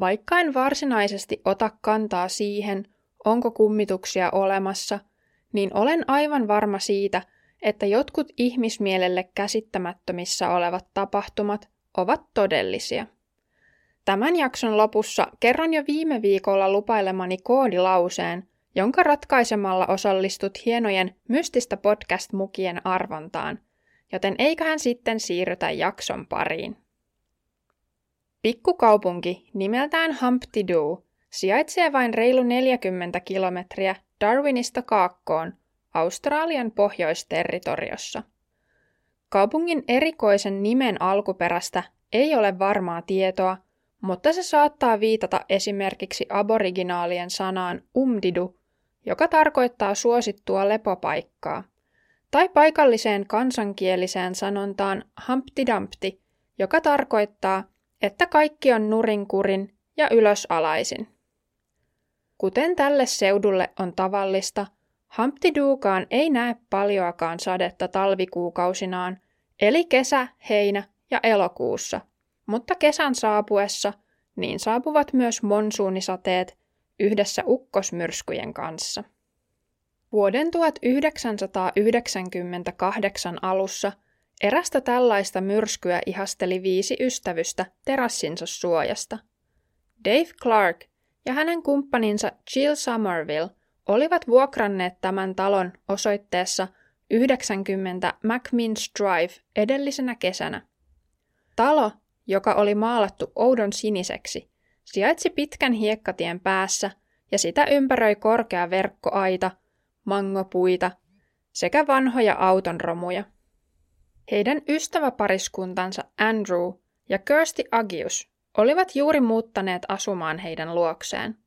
Vaikka en varsinaisesti ota kantaa siihen, onko kummituksia olemassa, niin olen aivan varma siitä, että jotkut ihmismielelle käsittämättömissä olevat tapahtumat ovat todellisia. Tämän jakson lopussa kerron jo viime viikolla lupailemani koodilauseen, jonka ratkaisemalla osallistut hienojen mystistä podcast-mukien arvontaan, joten eiköhän sitten siirrytä jakson pariin. Pikkukaupunki nimeltään Humpty Doo sijaitsee vain reilu 40 kilometriä Darwinista kaakkoon Australian pohjoisterritoriossa. Kaupungin erikoisen nimen alkuperästä ei ole varmaa tietoa, mutta se saattaa viitata esimerkiksi aboriginaalien sanaan umdidu, joka tarkoittaa suosittua lepopaikkaa, tai paikalliseen kansankieliseen sanontaan Humpty Dumpty, joka tarkoittaa, että kaikki on nurinkurin ja ylösalaisin. Kuten tälle seudulle on tavallista, Humpty Duukaan ei näe paljoakaan sadetta talvikuukausinaan, eli kesä, heinä ja elokuussa, mutta kesän saapuessa niin saapuvat myös monsuunisateet yhdessä ukkosmyrskyjen kanssa. Vuoden 1998 alussa erästä tällaista myrskyä ihasteli viisi ystävystä terassinsa suojasta. Dave Clark ja hänen kumppaninsa Jill Somerville olivat vuokranneet tämän talon osoitteessa 90 McMinns Drive edellisenä kesänä. Talo, joka oli maalattu oudon siniseksi, sijaitsi pitkän hiekkatien päässä ja sitä ympäröi korkea verkkoaita, mangopuita sekä vanhoja autonromuja. Heidän ystäväpariskuntansa Andrew ja Kirsty Agius olivat juuri muuttaneet asumaan heidän luokseen.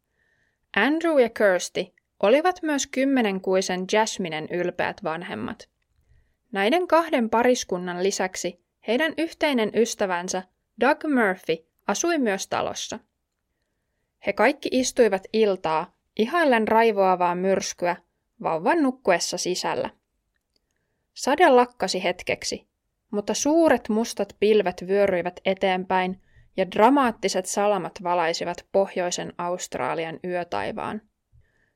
Andrew ja Kirsty olivat myös kymmenenkuisen Jasminen ylpeät vanhemmat. Näiden kahden pariskunnan lisäksi heidän yhteinen ystävänsä Doug Murphy asui myös talossa. He kaikki istuivat iltaa, ihaillen raivoavaa myrskyä, vauvan nukkuessa sisällä. Sade lakkasi hetkeksi, mutta suuret mustat pilvet vyöryivät eteenpäin ja dramaattiset salamat valaisivat pohjoisen Australian yötaivaan.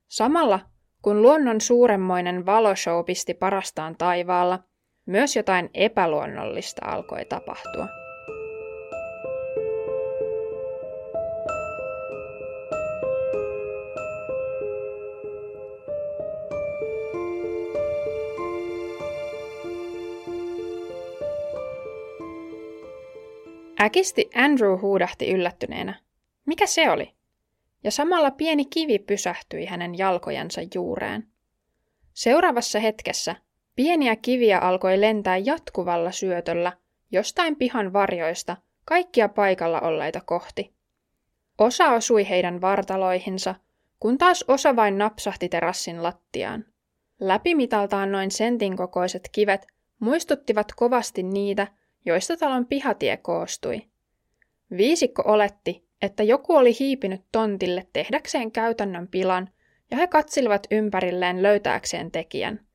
Samalla, kun luonnon suuremmoinen valoshow pisti parastaan taivaalla, myös jotain epäluonnollista alkoi tapahtua. Äkisti Andrew huudahti yllättyneenä. Mikä se oli? Ja samalla pieni kivi pysähtyi hänen jalkojensa juureen. Seuraavassa hetkessä pieniä kiviä alkoi lentää jatkuvalla syötöllä jostain pihan varjoista kaikkia paikalla olleita kohti. Osa osui heidän vartaloihinsa, kun taas osa vain napsahti terassin lattiaan. Läpimitaltaan noin sentin kokoiset kivet muistuttivat kovasti niitä, joista talon pihatie koostui. Viisikko oletti, että joku oli hiipinyt tontille tehdäkseen käytännön pilan, ja he katsilivat ympärilleen löytääkseen tekijän.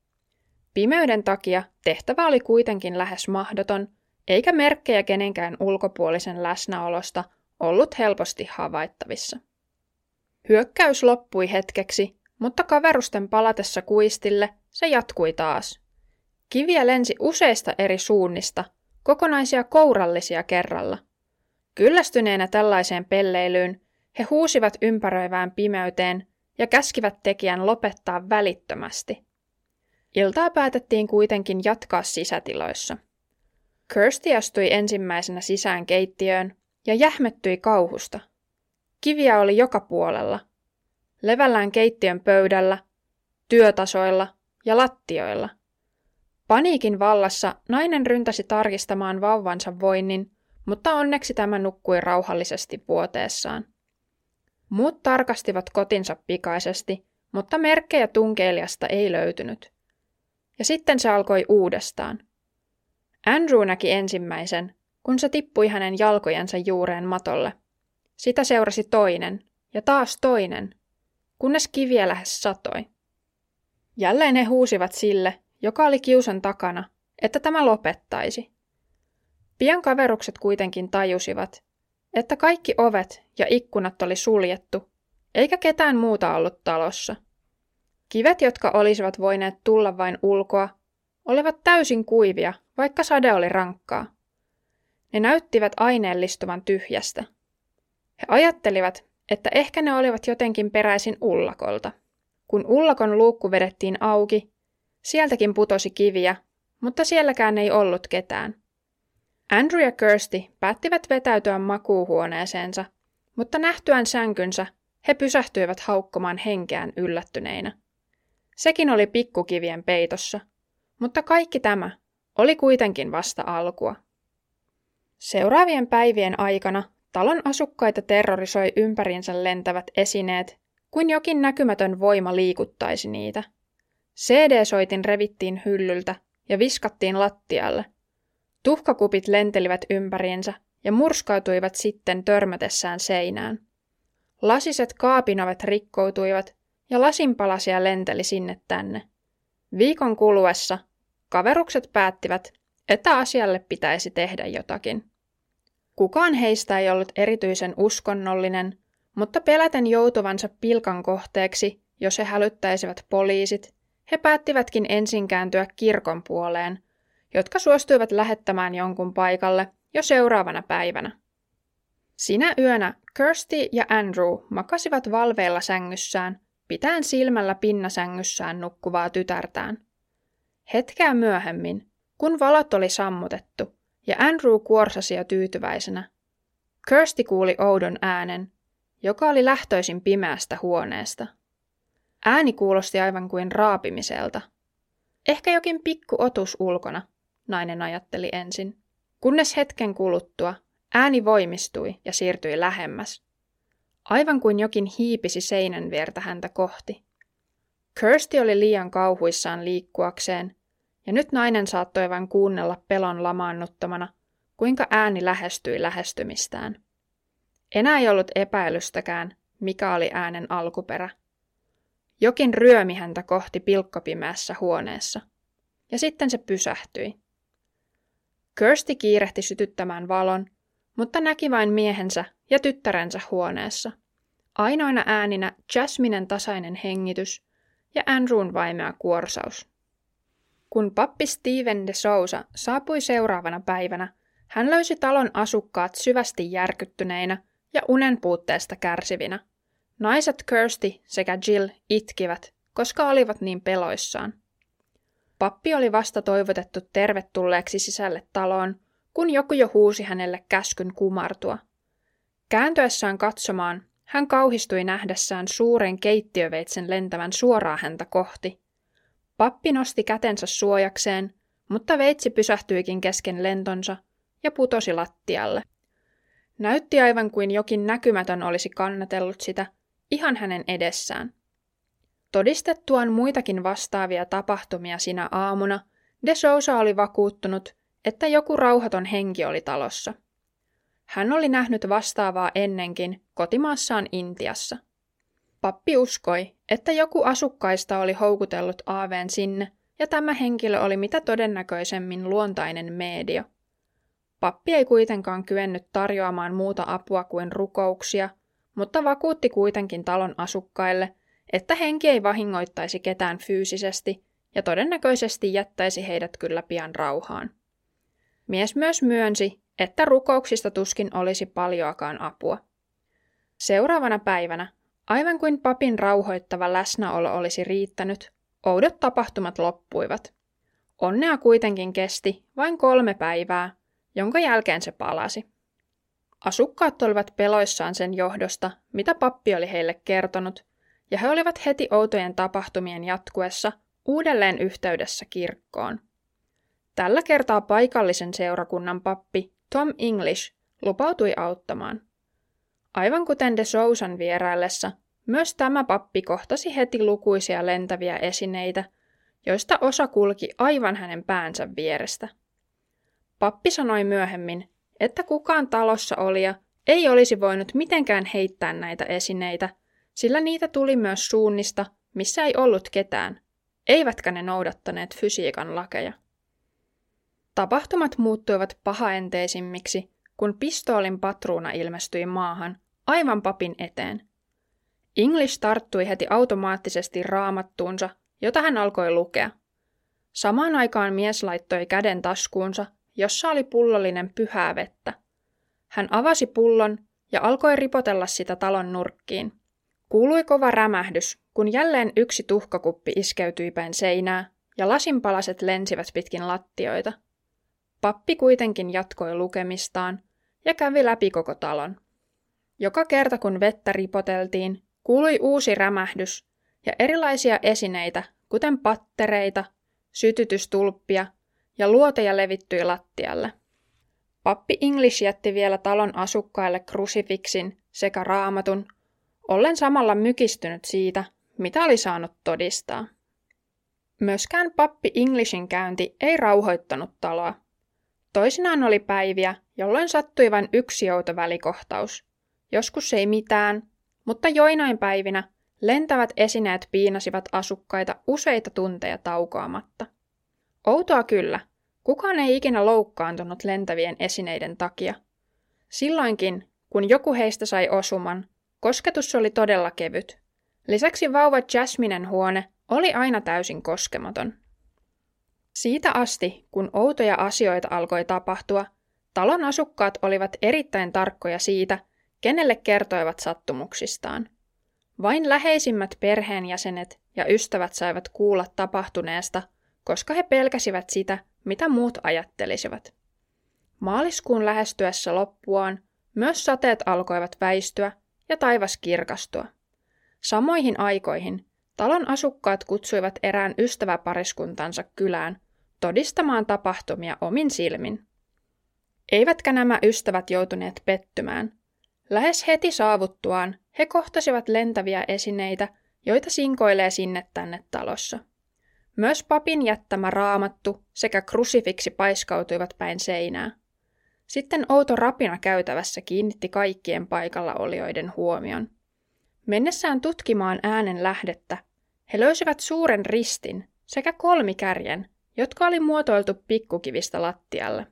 Pimeyden takia tehtävä oli kuitenkin lähes mahdoton, eikä merkkejä kenenkään ulkopuolisen läsnäolosta ollut helposti havaittavissa. Hyökkäys loppui hetkeksi, mutta kaverusten palatessa kuistille se jatkui taas. Kiviä lensi useista eri suunnista, kokonaisia kourallisia kerralla. Kyllästyneenä tällaiseen pelleilyyn he huusivat ympäröivään pimeyteen ja käskivät tekijän lopettaa välittömästi. Iltaa päätettiin kuitenkin jatkaa sisätiloissa. Kirsty astui ensimmäisenä sisään keittiöön ja jähmettyi kauhusta. Kiviä oli joka puolella. Levällään keittiön pöydällä, työtasoilla ja lattioilla – Paniikin vallassa nainen ryntäsi tarkistamaan vauvansa voinnin, mutta onneksi tämä nukkui rauhallisesti vuoteessaan. Muut tarkastivat kotinsa pikaisesti, mutta merkkejä tunkeilijasta ei löytynyt. Ja sitten se alkoi uudestaan. Andrew näki ensimmäisen, kun se tippui hänen jalkojensa juureen matolle. Sitä seurasi toinen, ja taas toinen, kunnes kiviä lähes satoi. Jälleen he huusivat sille, joka oli kiusan takana, että tämä lopettaisi. Pian kaverukset kuitenkin tajusivat, että kaikki ovet ja ikkunat oli suljettu, eikä ketään muuta ollut talossa. Kivet, jotka olisivat voineet tulla vain ulkoa, olivat täysin kuivia, vaikka sade oli rankkaa. Ne näyttivät aineellistuvan tyhjästä. He ajattelivat, että ehkä ne olivat jotenkin peräisin ullakolta. Kun ullakon luukku vedettiin auki, sieltäkin putosi kiviä, mutta sielläkään ei ollut ketään. Andrew ja Kirsty päättivät vetäytyä makuuhuoneeseensa, mutta nähtyään sänkynsä he pysähtyivät haukkomaan henkeään yllättyneinä. Sekin oli pikkukivien peitossa, mutta kaikki tämä oli kuitenkin vasta alkua. Seuraavien päivien aikana talon asukkaita terrorisoi ympäriinsä lentävät esineet, kuin jokin näkymätön voima liikuttaisi niitä. CD-soitin revittiin hyllyltä ja viskattiin lattialle. Tuhkakupit lentelivät ympäriinsä ja murskautuivat sitten törmätessään seinään. Lasiset kaapinovet rikkoutuivat ja lasinpalasia lenteli sinne tänne. Viikon kuluessa kaverukset päättivät, että asialle pitäisi tehdä jotakin. Kukaan heistä ei ollut erityisen uskonnollinen, mutta peläten joutuvansa pilkan kohteeksi, jos he hälyttäisivät poliisit, he päättivätkin ensin kääntyä kirkon puoleen, jotka suostuivat lähettämään jonkun paikalle jo seuraavana päivänä. Sinä yönä Kirsty ja Andrew makasivat valveilla sängyssään, pitäen silmällä pinnasängyssään nukkuvaa tytärtään. Hetkeä myöhemmin, kun valot oli sammutettu ja Andrew kuorsasi jo tyytyväisenä, Kirsty kuuli oudon äänen, joka oli lähtöisin pimeästä huoneesta. Ääni kuulosti aivan kuin raapimiselta. Ehkä jokin pikku otus ulkona, nainen ajatteli ensin, kunnes hetken kuluttua ääni voimistui ja siirtyi lähemmäs. Aivan kuin jokin hiipisi seinän viertä häntä kohti. Kirsty oli liian kauhuissaan liikkuakseen, ja nyt nainen saattoi vain kuunnella pelon lamaannuttamana, kuinka ääni lähestyi lähestymistään. Enää ei ollut epäilystäkään, mikä oli äänen alkuperä. Jokin ryömi häntä kohti pilkkopimeässä huoneessa. Ja sitten se pysähtyi. Kirsty kiirehti sytyttämään valon, mutta näki vain miehensä ja tyttärensä huoneessa. Ainoina ääninä Jasminen tasainen hengitys ja Andrewn vaimea kuorsaus. Kun pappi Steven de Sousa saapui seuraavana päivänä, hän löysi talon asukkaat syvästi järkyttyneinä ja unen puutteesta kärsivinä. Naiset Kirsty sekä Jill itkivät, koska olivat niin peloissaan. Pappi oli vasta toivotettu tervetulleeksi sisälle taloon, kun joku jo huusi hänelle käskyn kumartua. Kääntyessään katsomaan, hän kauhistui nähdessään suuren keittiöveitsen lentävän suoraan häntä kohti. Pappi nosti kätensä suojakseen, mutta veitsi pysähtyikin kesken lentonsa ja putosi lattialle. Näytti aivan kuin jokin näkymätön olisi kannatellut sitä ihan hänen edessään. Todistettuaan muitakin vastaavia tapahtumia sinä aamuna, De Sousa oli vakuuttunut, että joku rauhaton henki oli talossa. Hän oli nähnyt vastaavaa ennenkin kotimaassaan Intiassa. Pappi uskoi, että joku asukkaista oli houkutellut aaveen sinne, ja tämä henkilö oli mitä todennäköisemmin luontainen medio. Pappi ei kuitenkaan kyennyt tarjoamaan muuta apua kuin rukouksia, mutta vakuutti kuitenkin talon asukkaille, että henki ei vahingoittaisi ketään fyysisesti ja todennäköisesti jättäisi heidät kyllä pian rauhaan. Mies myös myönsi, että rukouksista tuskin olisi paljoakaan apua. Seuraavana päivänä, aivan kuin papin rauhoittava läsnäolo olisi riittänyt, oudot tapahtumat loppuivat. Onnea kuitenkin kesti vain kolme päivää, jonka jälkeen se palasi. Asukkaat olivat peloissaan sen johdosta, mitä pappi oli heille kertonut, ja he olivat heti outojen tapahtumien jatkuessa uudelleen yhteydessä kirkkoon. Tällä kertaa paikallisen seurakunnan pappi Tom English lupautui auttamaan. Aivan kuten de Sousan vieraillessa, myös tämä pappi kohtasi heti lukuisia lentäviä esineitä, joista osa kulki aivan hänen päänsä vierestä. Pappi sanoi myöhemmin, että kukaan talossa olija ei olisi voinut mitenkään heittää näitä esineitä, sillä niitä tuli myös suunnista, missä ei ollut ketään, eivätkä ne noudattaneet fysiikan lakeja. Tapahtumat muuttuivat pahaenteisimmiksi, kun pistoolin patruuna ilmestyi maahan, aivan papin eteen. English tarttui heti automaattisesti raamattuunsa, jota hän alkoi lukea. Samaan aikaan mies laittoi käden taskuunsa, jossa oli pullollinen pyhää vettä. Hän avasi pullon ja alkoi ripotella sitä talon nurkkiin. Kuului kova rämähdys, kun jälleen yksi tuhkakuppi iskeytyi päin seinää ja lasinpalaset lensivät pitkin lattioita. Pappi kuitenkin jatkoi lukemistaan ja kävi läpi koko talon. Joka kerta kun vettä ripoteltiin, kuului uusi rämähdys ja erilaisia esineitä, kuten pattereita, sytytystulppia ja luoteja levittyi lattialle. Pappi English jätti vielä talon asukkaille krusifiksin sekä raamatun, ollen samalla mykistynyt siitä, mitä oli saanut todistaa. Myöskään pappi Englishin käynti ei rauhoittanut taloa. Toisinaan oli päiviä, jolloin sattui vain yksi välikohtaus. Joskus ei mitään, mutta joinain päivinä lentävät esineet piinasivat asukkaita useita tunteja taukoamatta. Outoa kyllä, kukaan ei ikinä loukkaantunut lentävien esineiden takia. Silloinkin, kun joku heistä sai osuman, kosketus oli todella kevyt. Lisäksi vauva Jasminen huone oli aina täysin koskematon. Siitä asti, kun outoja asioita alkoi tapahtua, talon asukkaat olivat erittäin tarkkoja siitä, kenelle kertoivat sattumuksistaan. Vain läheisimmät perheenjäsenet ja ystävät saivat kuulla tapahtuneesta, koska he pelkäsivät sitä, mitä muut ajattelisivat. Maaliskuun lähestyessä loppuaan myös sateet alkoivat väistyä ja taivas kirkastua. Samoihin aikoihin talon asukkaat kutsuivat erään ystäväpariskuntansa kylään todistamaan tapahtumia omin silmin. Eivätkä nämä ystävät joutuneet pettymään. Lähes heti saavuttuaan he kohtasivat lentäviä esineitä, joita sinkoilee sinne tänne talossa. Myös papin jättämä raamattu sekä krusifiksi paiskautuivat päin seinää. Sitten outo rapina käytävässä kiinnitti kaikkien paikalla olijoiden huomion. Mennessään tutkimaan äänen lähdettä, he löysivät suuren ristin sekä kolmikärjen, jotka oli muotoiltu pikkukivistä lattialle.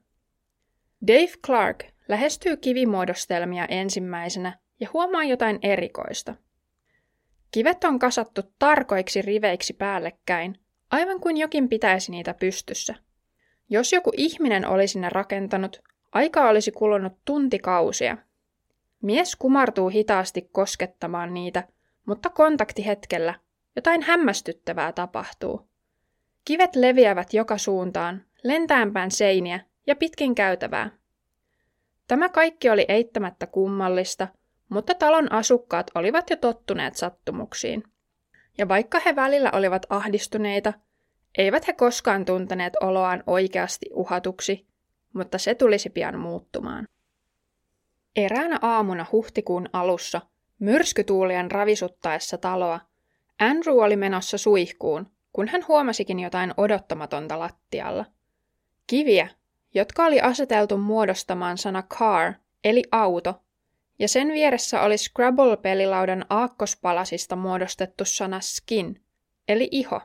Dave Clark lähestyy kivimuodostelmia ensimmäisenä ja huomaa jotain erikoista. Kivet on kasattu tarkoiksi riveiksi päällekkäin, aivan kuin jokin pitäisi niitä pystyssä. Jos joku ihminen olisi ne rakentanut, aika olisi kulunut tuntikausia. Mies kumartuu hitaasti koskettamaan niitä, mutta kontaktihetkellä jotain hämmästyttävää tapahtuu. Kivet leviävät joka suuntaan, lentäänpäin seiniä ja pitkin käytävää. Tämä kaikki oli eittämättä kummallista, mutta talon asukkaat olivat jo tottuneet sattumuksiin. Ja vaikka he välillä olivat ahdistuneita, eivät he koskaan tunteneet oloaan oikeasti uhatuksi, mutta se tulisi pian muuttumaan. Eräänä aamuna huhtikuun alussa, myrskytuulien ravisuttaessa taloa, Andrew oli menossa suihkuun, kun hän huomasikin jotain odottamatonta lattialla. Kiviä, jotka oli aseteltu muodostamaan sana car, eli auto, ja sen vieressä oli Scrabble-pelilaudan aakkospalasista muodostettu sana skin, eli iho.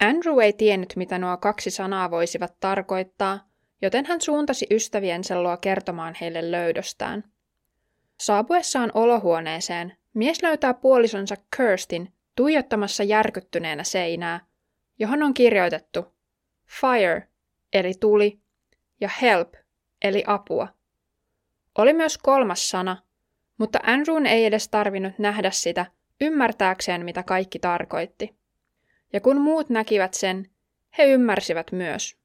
Andrew ei tiennyt, mitä nuo kaksi sanaa voisivat tarkoittaa, joten hän suuntasi ystäviensä luo kertomaan heille löydöstään. Saapuessaan olohuoneeseen, mies löytää puolisonsa Kirstin tuijottamassa järkyttyneenä seinää, johon on kirjoitettu fire, eli tuli, ja help, eli apua. Oli myös kolmas sana, mutta Andrewn ei edes tarvinnut nähdä sitä ymmärtääkseen, mitä kaikki tarkoitti. Ja kun muut näkivät sen, he ymmärsivät myös.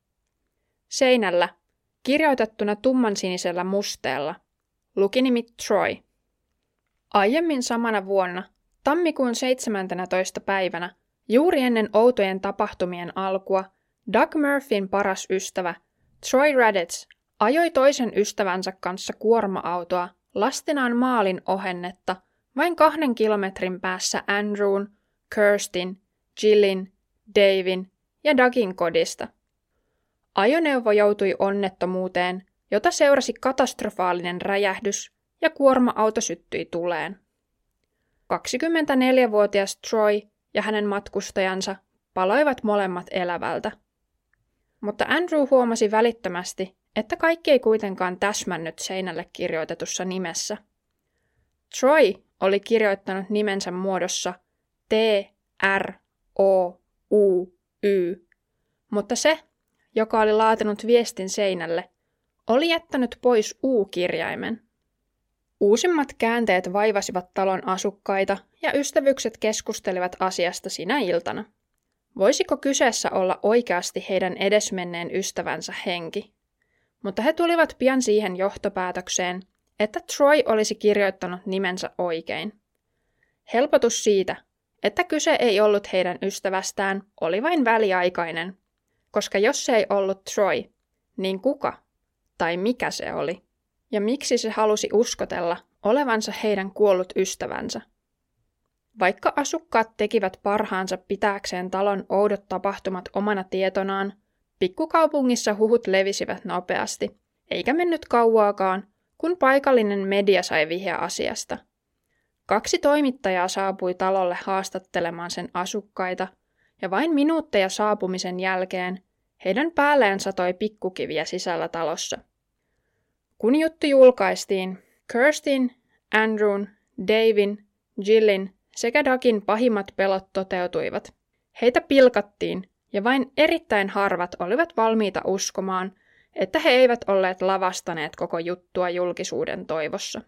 Seinällä, kirjoitettuna tummansinisellä musteella, luki nimi Troy. Aiemmin samana vuonna, tammikuun 17. päivänä, juuri ennen outojen tapahtumien alkua, Doug Murphyn paras ystävä, Troy Raditz, ajoi toisen ystävänsä kanssa kuorma-autoa lastenaan maalin ohennetta vain kahden kilometrin päässä Andrewn, Kirstin, Jillin, Davin ja Dagin kodista. Ajoneuvo joutui onnettomuuteen, jota seurasi katastrofaalinen räjähdys ja kuorma-auto syttyi tuleen. 24-vuotias Troy ja hänen matkustajansa paloivat molemmat elävältä. Mutta Andrew huomasi välittömästi, että kaikki ei kuitenkaan täsmännyt seinälle kirjoitetussa nimessä. Troy oli kirjoittanut nimensä muodossa T, R, O, U, Y, mutta se, joka oli laatinut viestin seinälle, oli jättänyt pois U-kirjaimen. Uusimmat käänteet vaivasivat talon asukkaita ja ystävykset keskustelivat asiasta sinä iltana. Voisiko kyseessä olla oikeasti heidän edesmenneen ystävänsä henki? Mutta he tulivat pian siihen johtopäätökseen, että Troy olisi kirjoittanut nimensä oikein. Helpotus siitä, että kyse ei ollut heidän ystävästään, oli vain väliaikainen, koska jos se ei ollut Troy, niin kuka tai mikä se oli? Ja miksi se halusi uskotella olevansa heidän kuollut ystävänsä? Vaikka asukkaat tekivät parhaansa pitääkseen talon oudot tapahtumat omana tietonaan, pikkukaupungissa huhut levisivät nopeasti, eikä mennyt kauaakaan, kun paikallinen media sai vihja asiasta. Kaksi toimittajaa saapui talolle haastattelemaan sen asukkaita, ja vain minuutteja saapumisen jälkeen heidän päälleen satoi pikkukiviä sisällä talossa. Kun juttu julkaistiin, Kirstin, Andrewn, Davin, Jillin sekä Dakin pahimmat pelot toteutuivat. Heitä pilkattiin, ja vain erittäin harvat olivat valmiita uskomaan, että he eivät olleet lavastaneet koko juttua julkisuuden toivossa.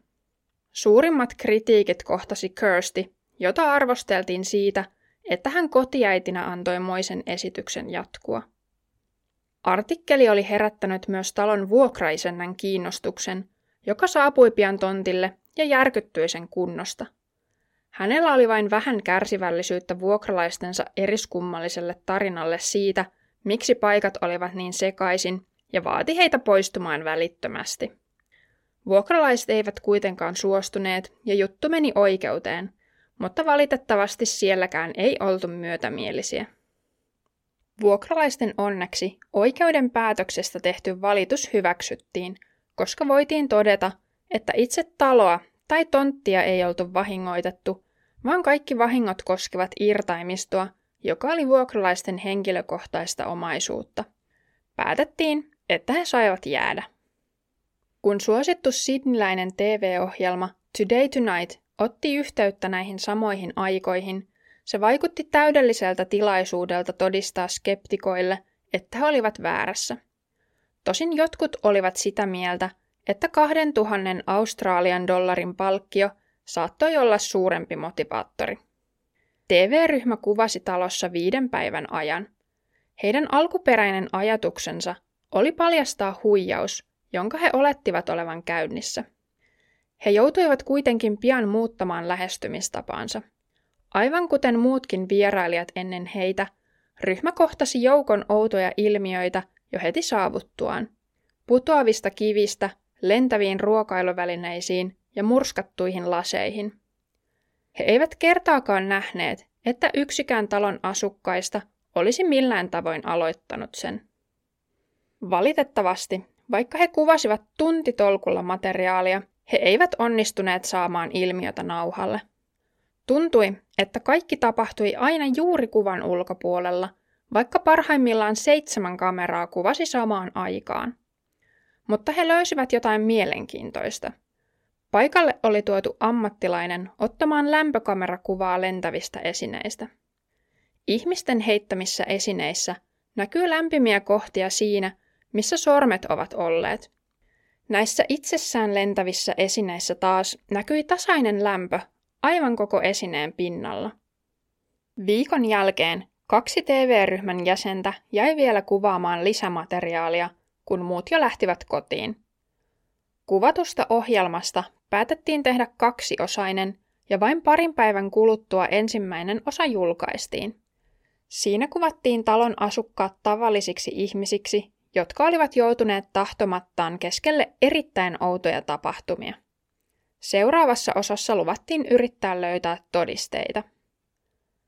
Suurimmat kritiikit kohtasi Kirsti, jota arvosteltiin siitä, että hän kotiäitinä antoi moisen esityksen jatkua. Artikkeli oli herättänyt myös talon vuokraisennän kiinnostuksen, joka saapui pian tontille ja järkyttyi sen kunnosta. Hänellä oli vain vähän kärsivällisyyttä vuokralaistensa eriskummalliselle tarinalle siitä, miksi paikat olivat niin sekaisin, ja vaati heitä poistumaan välittömästi. Vuokralaiset eivät kuitenkaan suostuneet, ja juttu meni oikeuteen, mutta valitettavasti sielläkään ei oltu myötämielisiä. Vuokralaisten onneksi oikeuden päätöksestä tehty valitus hyväksyttiin, koska voitiin todeta, että itse taloa tai tonttia ei oltu vahingoitettu, vaan kaikki vahingot koskevat irtaimistoa, joka oli vuokralaisten henkilökohtaista omaisuutta. Päätettiin, että he saivat jäädä. Kun suosittu sidniläinen TV-ohjelma Today Tonight otti yhteyttä näihin samoihin aikoihin, se vaikutti täydelliseltä tilaisuudelta todistaa skeptikoille, että he olivat väärässä. Tosin jotkut olivat sitä mieltä, että 2000 Australian dollarin palkkio saattoi olla suurempi motivaattori. TV-ryhmä kuvasi talossa viiden päivän ajan. Heidän alkuperäinen ajatuksensa oli paljastaa huijaus, jonka he olettivat olevan käynnissä. He joutuivat kuitenkin pian muuttamaan lähestymistapaansa – Aivan kuten muutkin vierailijat ennen heitä, ryhmä kohtasi joukon outoja ilmiöitä jo heti saavuttuaan. Putoavista kivistä, lentäviin ruokailuvälineisiin ja murskattuihin laseihin. He eivät kertaakaan nähneet, että yksikään talon asukkaista olisi millään tavoin aloittanut sen. Valitettavasti, vaikka he kuvasivat tuntitolkulla materiaalia, he eivät onnistuneet saamaan ilmiötä nauhalle – Tuntui, että kaikki tapahtui aina juuri kuvan ulkopuolella, vaikka parhaimmillaan seitsemän kameraa kuvasi samaan aikaan. Mutta he löysivät jotain mielenkiintoista. Paikalle oli tuotu ammattilainen ottamaan lämpökamerakuvaa lentävistä esineistä. Ihmisten heittämissä esineissä näkyy lämpimiä kohtia siinä, missä sormet ovat olleet. Näissä itsessään lentävissä esineissä taas näkyi tasainen lämpö aivan koko esineen pinnalla. Viikon jälkeen kaksi TV-ryhmän jäsentä jäi vielä kuvaamaan lisämateriaalia, kun muut jo lähtivät kotiin. Kuvatusta ohjelmasta päätettiin tehdä kaksiosainen ja vain parin päivän kuluttua ensimmäinen osa julkaistiin. Siinä kuvattiin talon asukkaat tavallisiksi ihmisiksi, jotka olivat joutuneet tahtomattaan keskelle erittäin outoja tapahtumia. Seuraavassa osassa luvattiin yrittää löytää todisteita.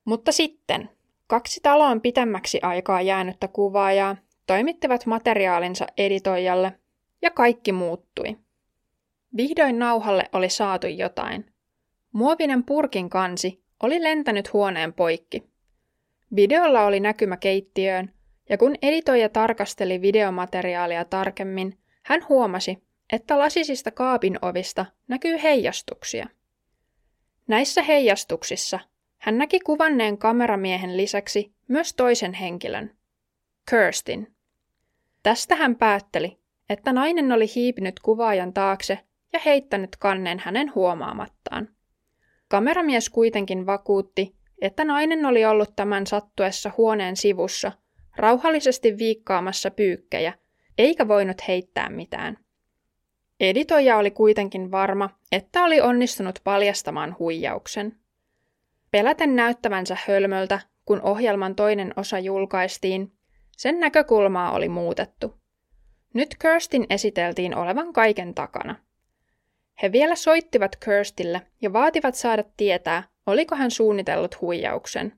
Mutta sitten kaksi taloon pitemmäksi aikaa jäänyttä kuvaajaa toimittivat materiaalinsa editoijalle ja kaikki muuttui. Vihdoin nauhalle oli saatu jotain. Muovinen purkin kansi oli lentänyt huoneen poikki. Videolla oli näkymä keittiöön, ja kun editoija tarkasteli videomateriaalia tarkemmin, hän huomasi, että lasisista kaapin ovista näkyy heijastuksia. Näissä heijastuksissa hän näki kuvanneen kameramiehen lisäksi myös toisen henkilön, Kirstin. Tästä hän päätteli, että nainen oli hiipinyt kuvaajan taakse ja heittänyt kannen hänen huomaamattaan. Kameramies kuitenkin vakuutti, että nainen oli ollut tämän sattuessa huoneen sivussa, rauhallisesti viikkaamassa pyykkejä, eikä voinut heittää mitään. Editoija oli kuitenkin varma, että oli onnistunut paljastamaan huijauksen. Peläten näyttävänsä hölmöltä, kun ohjelman toinen osa julkaistiin, sen näkökulmaa oli muutettu. Nyt Kirstin esiteltiin olevan kaiken takana. He vielä soittivat Kirstille ja vaativat saada tietää, oliko hän suunnitellut huijauksen.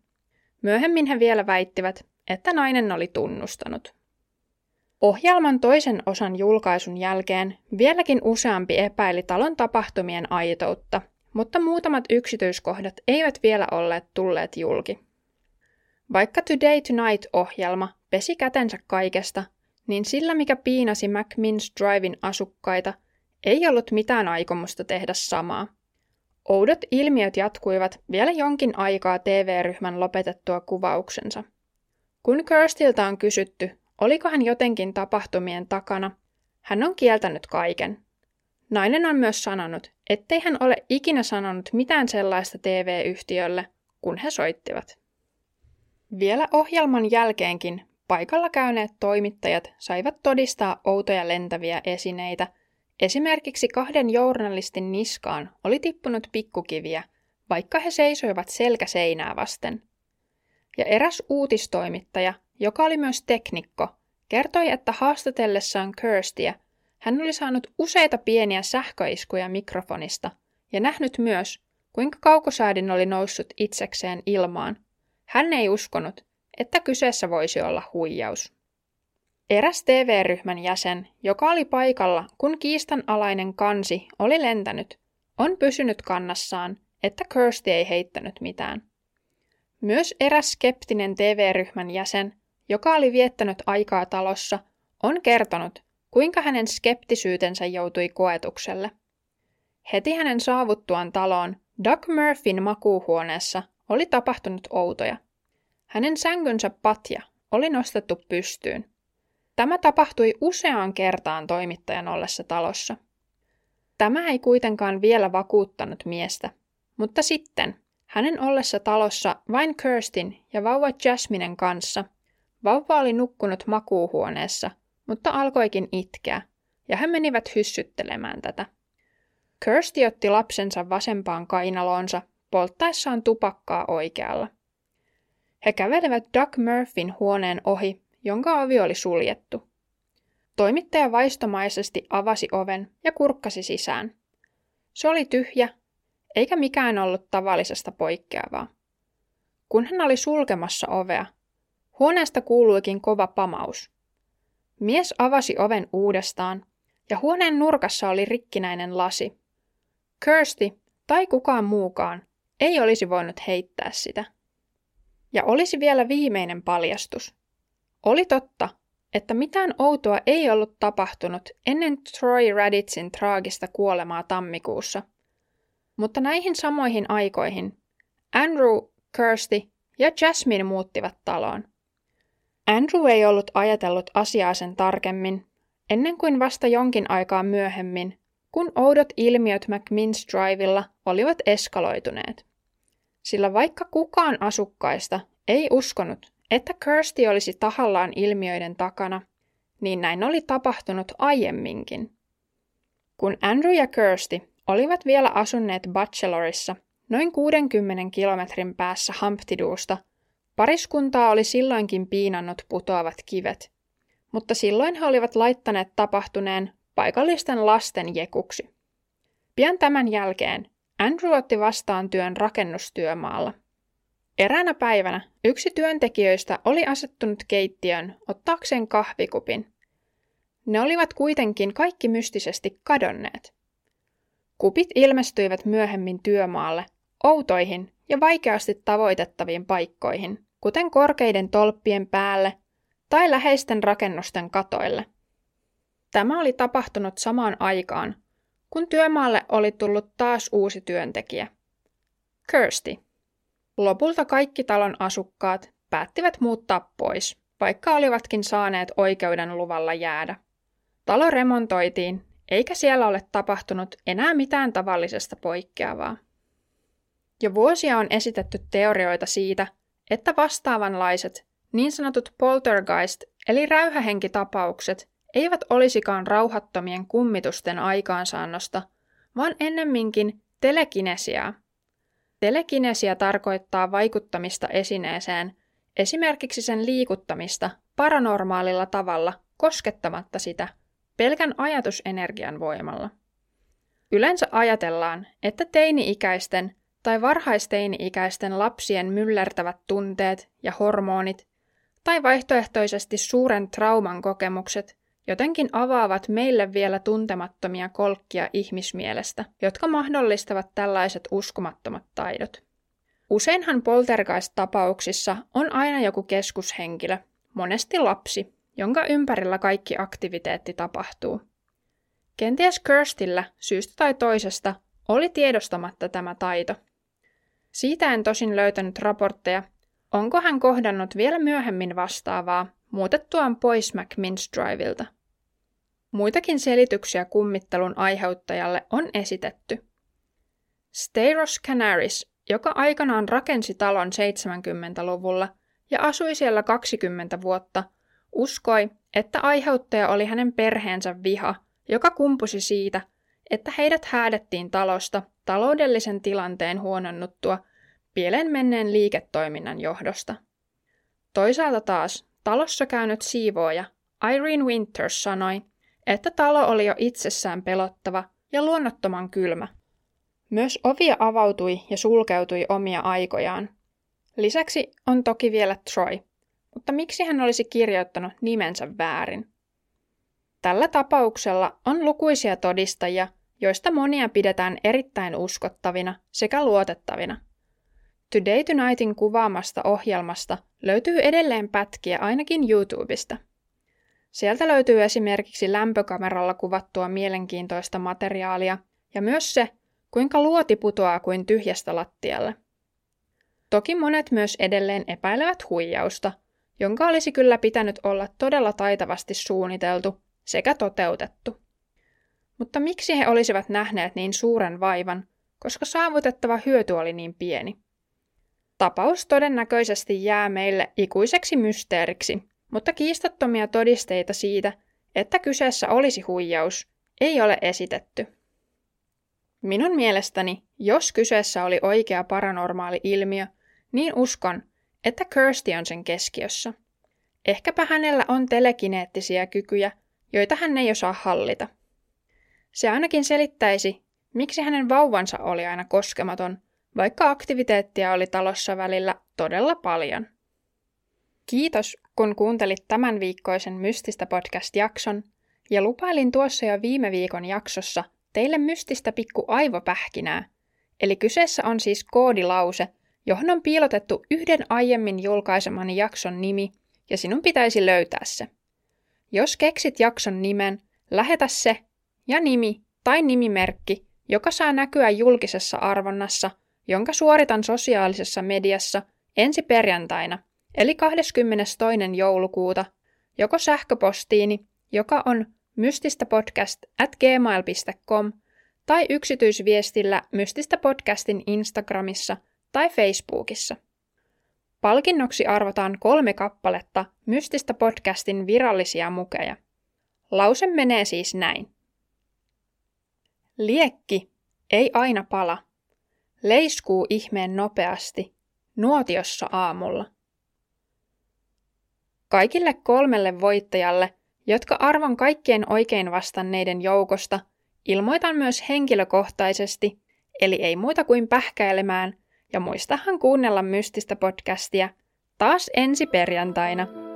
Myöhemmin he vielä väittivät, että nainen oli tunnustanut. Ohjelman toisen osan julkaisun jälkeen vieläkin useampi epäili talon tapahtumien aitoutta, mutta muutamat yksityiskohdat eivät vielä olleet tulleet julki. Vaikka Today Tonight-ohjelma pesi kätensä kaikesta, niin sillä mikä piinasi McMinns Drivein asukkaita, ei ollut mitään aikomusta tehdä samaa. Oudot ilmiöt jatkuivat vielä jonkin aikaa TV-ryhmän lopetettua kuvauksensa. Kun Kirstiltä on kysytty, oliko hän jotenkin tapahtumien takana, hän on kieltänyt kaiken. Nainen on myös sanonut, ettei hän ole ikinä sanonut mitään sellaista TV-yhtiölle, kun he soittivat. Vielä ohjelman jälkeenkin paikalla käyneet toimittajat saivat todistaa outoja lentäviä esineitä. Esimerkiksi kahden journalistin niskaan oli tippunut pikkukiviä, vaikka he seisoivat selkä seinää vasten. Ja eräs uutistoimittaja, joka oli myös teknikko, kertoi, että haastatellessaan Kirstiä hän oli saanut useita pieniä sähköiskuja mikrofonista ja nähnyt myös, kuinka kaukosäädin oli noussut itsekseen ilmaan. Hän ei uskonut, että kyseessä voisi olla huijaus. Eräs TV-ryhmän jäsen, joka oli paikalla, kun kiistanalainen kansi oli lentänyt, on pysynyt kannassaan, että Kirsty ei heittänyt mitään. Myös eräs skeptinen TV-ryhmän jäsen, joka oli viettänyt aikaa talossa, on kertonut, kuinka hänen skeptisyytensä joutui koetukselle. Heti hänen saavuttuaan taloon Doug Murphyn makuuhuoneessa oli tapahtunut outoja. Hänen sängynsä patja oli nostettu pystyyn. Tämä tapahtui useaan kertaan toimittajan ollessa talossa. Tämä ei kuitenkaan vielä vakuuttanut miestä, mutta sitten, hänen ollessa talossa vain Kirstin ja vauva Jasminen kanssa, vauva oli nukkunut makuuhuoneessa mutta alkoikin itkeä, ja he menivät hyssyttelemään tätä. Kirsty otti lapsensa vasempaan kainaloonsa, polttaessaan tupakkaa oikealla. He kävelivät Doug Murphyn huoneen ohi, jonka ovi oli suljettu. Toimittaja vaistomaisesti avasi oven ja kurkkasi sisään. Se oli tyhjä, eikä mikään ollut tavallisesta poikkeavaa. Kun hän oli sulkemassa ovea, huoneesta kuuluikin kova pamaus. Mies avasi oven uudestaan, ja huoneen nurkassa oli rikkinäinen lasi. Kirsty tai kukaan muukaan ei olisi voinut heittää sitä. Ja olisi vielä viimeinen paljastus. Oli totta, että mitään outoa ei ollut tapahtunut ennen Troy Raditsin traagista kuolemaa tammikuussa. Mutta näihin samoihin aikoihin Andrew, Kirsty ja Jasmine muuttivat taloon. Andrew ei ollut ajatellut asiaa sen tarkemmin, ennen kuin vasta jonkin aikaa myöhemmin, kun oudot ilmiöt McMinns Drivella olivat eskaloituneet. Sillä vaikka kukaan asukkaista ei uskonut, että Kirsty olisi tahallaan ilmiöiden takana, niin näin oli tapahtunut aiemminkin. Kun Andrew ja Kirsty olivat vielä asunneet Bachelorissa noin 60 kilometrin päässä Hamptiduusta – Pariskuntaa oli silloinkin piinannut putoavat kivet, mutta silloin he olivat laittaneet tapahtuneen paikallisten lasten jekuksi. Pian tämän jälkeen Andrew otti vastaan työn rakennustyömaalla. Eräänä päivänä yksi työntekijöistä oli asettunut keittiön ottaakseen kahvikupin. Ne olivat kuitenkin kaikki mystisesti kadonneet. Kupit ilmestyivät myöhemmin työmaalle, outoihin ja vaikeasti tavoitettaviin paikkoihin, kuten korkeiden tolppien päälle tai läheisten rakennusten katoille. Tämä oli tapahtunut samaan aikaan, kun työmaalle oli tullut taas uusi työntekijä. Kirsty. Lopulta kaikki talon asukkaat päättivät muuttaa pois, vaikka olivatkin saaneet oikeuden luvalla jäädä. Talo remontoitiin, eikä siellä ole tapahtunut enää mitään tavallisesta poikkeavaa. Jo vuosia on esitetty teorioita siitä, että vastaavanlaiset niin sanotut poltergeist eli räyhähenkitapaukset eivät olisikaan rauhattomien kummitusten aikaansaannosta, vaan ennemminkin telekinesiaa. Telekinesia tarkoittaa vaikuttamista esineeseen, esimerkiksi sen liikuttamista paranormaalilla tavalla koskettamatta sitä pelkän ajatusenergian voimalla. Yleensä ajatellaan, että teini-ikäisten tai varhaisteini-ikäisten lapsien myllertävät tunteet ja hormonit tai vaihtoehtoisesti suuren trauman kokemukset jotenkin avaavat meille vielä tuntemattomia kolkkia ihmismielestä, jotka mahdollistavat tällaiset uskomattomat taidot. Useinhan poltergeist-tapauksissa on aina joku keskushenkilö, monesti lapsi, jonka ympärillä kaikki aktiviteetti tapahtuu. Kenties Kirstillä syystä tai toisesta oli tiedostamatta tämä taito. Siitä en tosin löytänyt raportteja, onko hän kohdannut vielä myöhemmin vastaavaa muutettuaan pois McMinstrivilta. Muitakin selityksiä kummittelun aiheuttajalle on esitetty. Steiros Canaris, joka aikanaan rakensi talon 70-luvulla ja asui siellä 20 vuotta, uskoi, että aiheuttaja oli hänen perheensä viha, joka kumpusi siitä, että heidät häädettiin talosta taloudellisen tilanteen huononnuttua pieleen menneen liiketoiminnan johdosta. Toisaalta taas talossa käynyt siivooja Irene Winters sanoi, että talo oli jo itsessään pelottava ja luonnottoman kylmä. Myös ovia avautui ja sulkeutui omia aikojaan. Lisäksi on toki vielä Troy, mutta miksi hän olisi kirjoittanut nimensä väärin? Tällä tapauksella on lukuisia todistajia, joista monia pidetään erittäin uskottavina sekä luotettavina. Today Tonightin kuvaamasta ohjelmasta löytyy edelleen pätkiä ainakin YouTubesta – Sieltä löytyy esimerkiksi lämpökameralla kuvattua mielenkiintoista materiaalia ja myös se, kuinka luoti putoaa kuin tyhjästä lattialle. Toki monet myös edelleen epäilevät huijausta, jonka olisi kyllä pitänyt olla todella taitavasti suunniteltu sekä toteutettu. Mutta miksi he olisivat nähneet niin suuren vaivan, koska saavutettava hyöty oli niin pieni? Tapaus todennäköisesti jää meille ikuiseksi mysteeriksi, mutta kiistattomia todisteita siitä, että kyseessä olisi huijaus, ei ole esitetty. Minun mielestäni, jos kyseessä oli oikea paranormaali ilmiö, niin uskon, että Kirsty on sen keskiössä. Ehkäpä hänellä on telekineettisiä kykyjä, joita hän ei osaa hallita. Se ainakin selittäisi, miksi hänen vauvansa oli aina koskematon, vaikka aktiviteettia oli talossa välillä todella paljon. Kiitos, kun kuuntelit tämän viikkoisen Mystistä podcast-jakson, ja lupailin tuossa jo viime viikon jaksossa teille mystistä pikku aivopähkinää. Eli kyseessä on siis koodilause, johon on piilotettu yhden aiemmin julkaisemani jakson nimi, ja sinun pitäisi löytää se. Jos keksit jakson nimen, lähetä se ja nimi tai nimimerkki, joka saa näkyä julkisessa arvonnassa, jonka suoritan sosiaalisessa mediassa ensi perjantaina – eli 22. joulukuuta, joko sähköpostiini, joka on mystistäpodcast at gmail.com, tai yksityisviestillä Mystistä podcastin Instagramissa tai Facebookissa. Palkinnoksi arvotaan kolme kappaletta Mystistä podcastin virallisia mukeja. Lause menee siis näin. Liekki ei aina pala. Leiskuu ihmeen nopeasti, nuotiossa aamulla. Kaikille kolmelle voittajalle, jotka arvon kaikkien oikein vastanneiden joukosta Ilmoitan myös henkilökohtaisesti, eli ei muuta kuin pähkäilemään, ja muistahan kuunnella mystistä podcastia taas ensi perjantaina.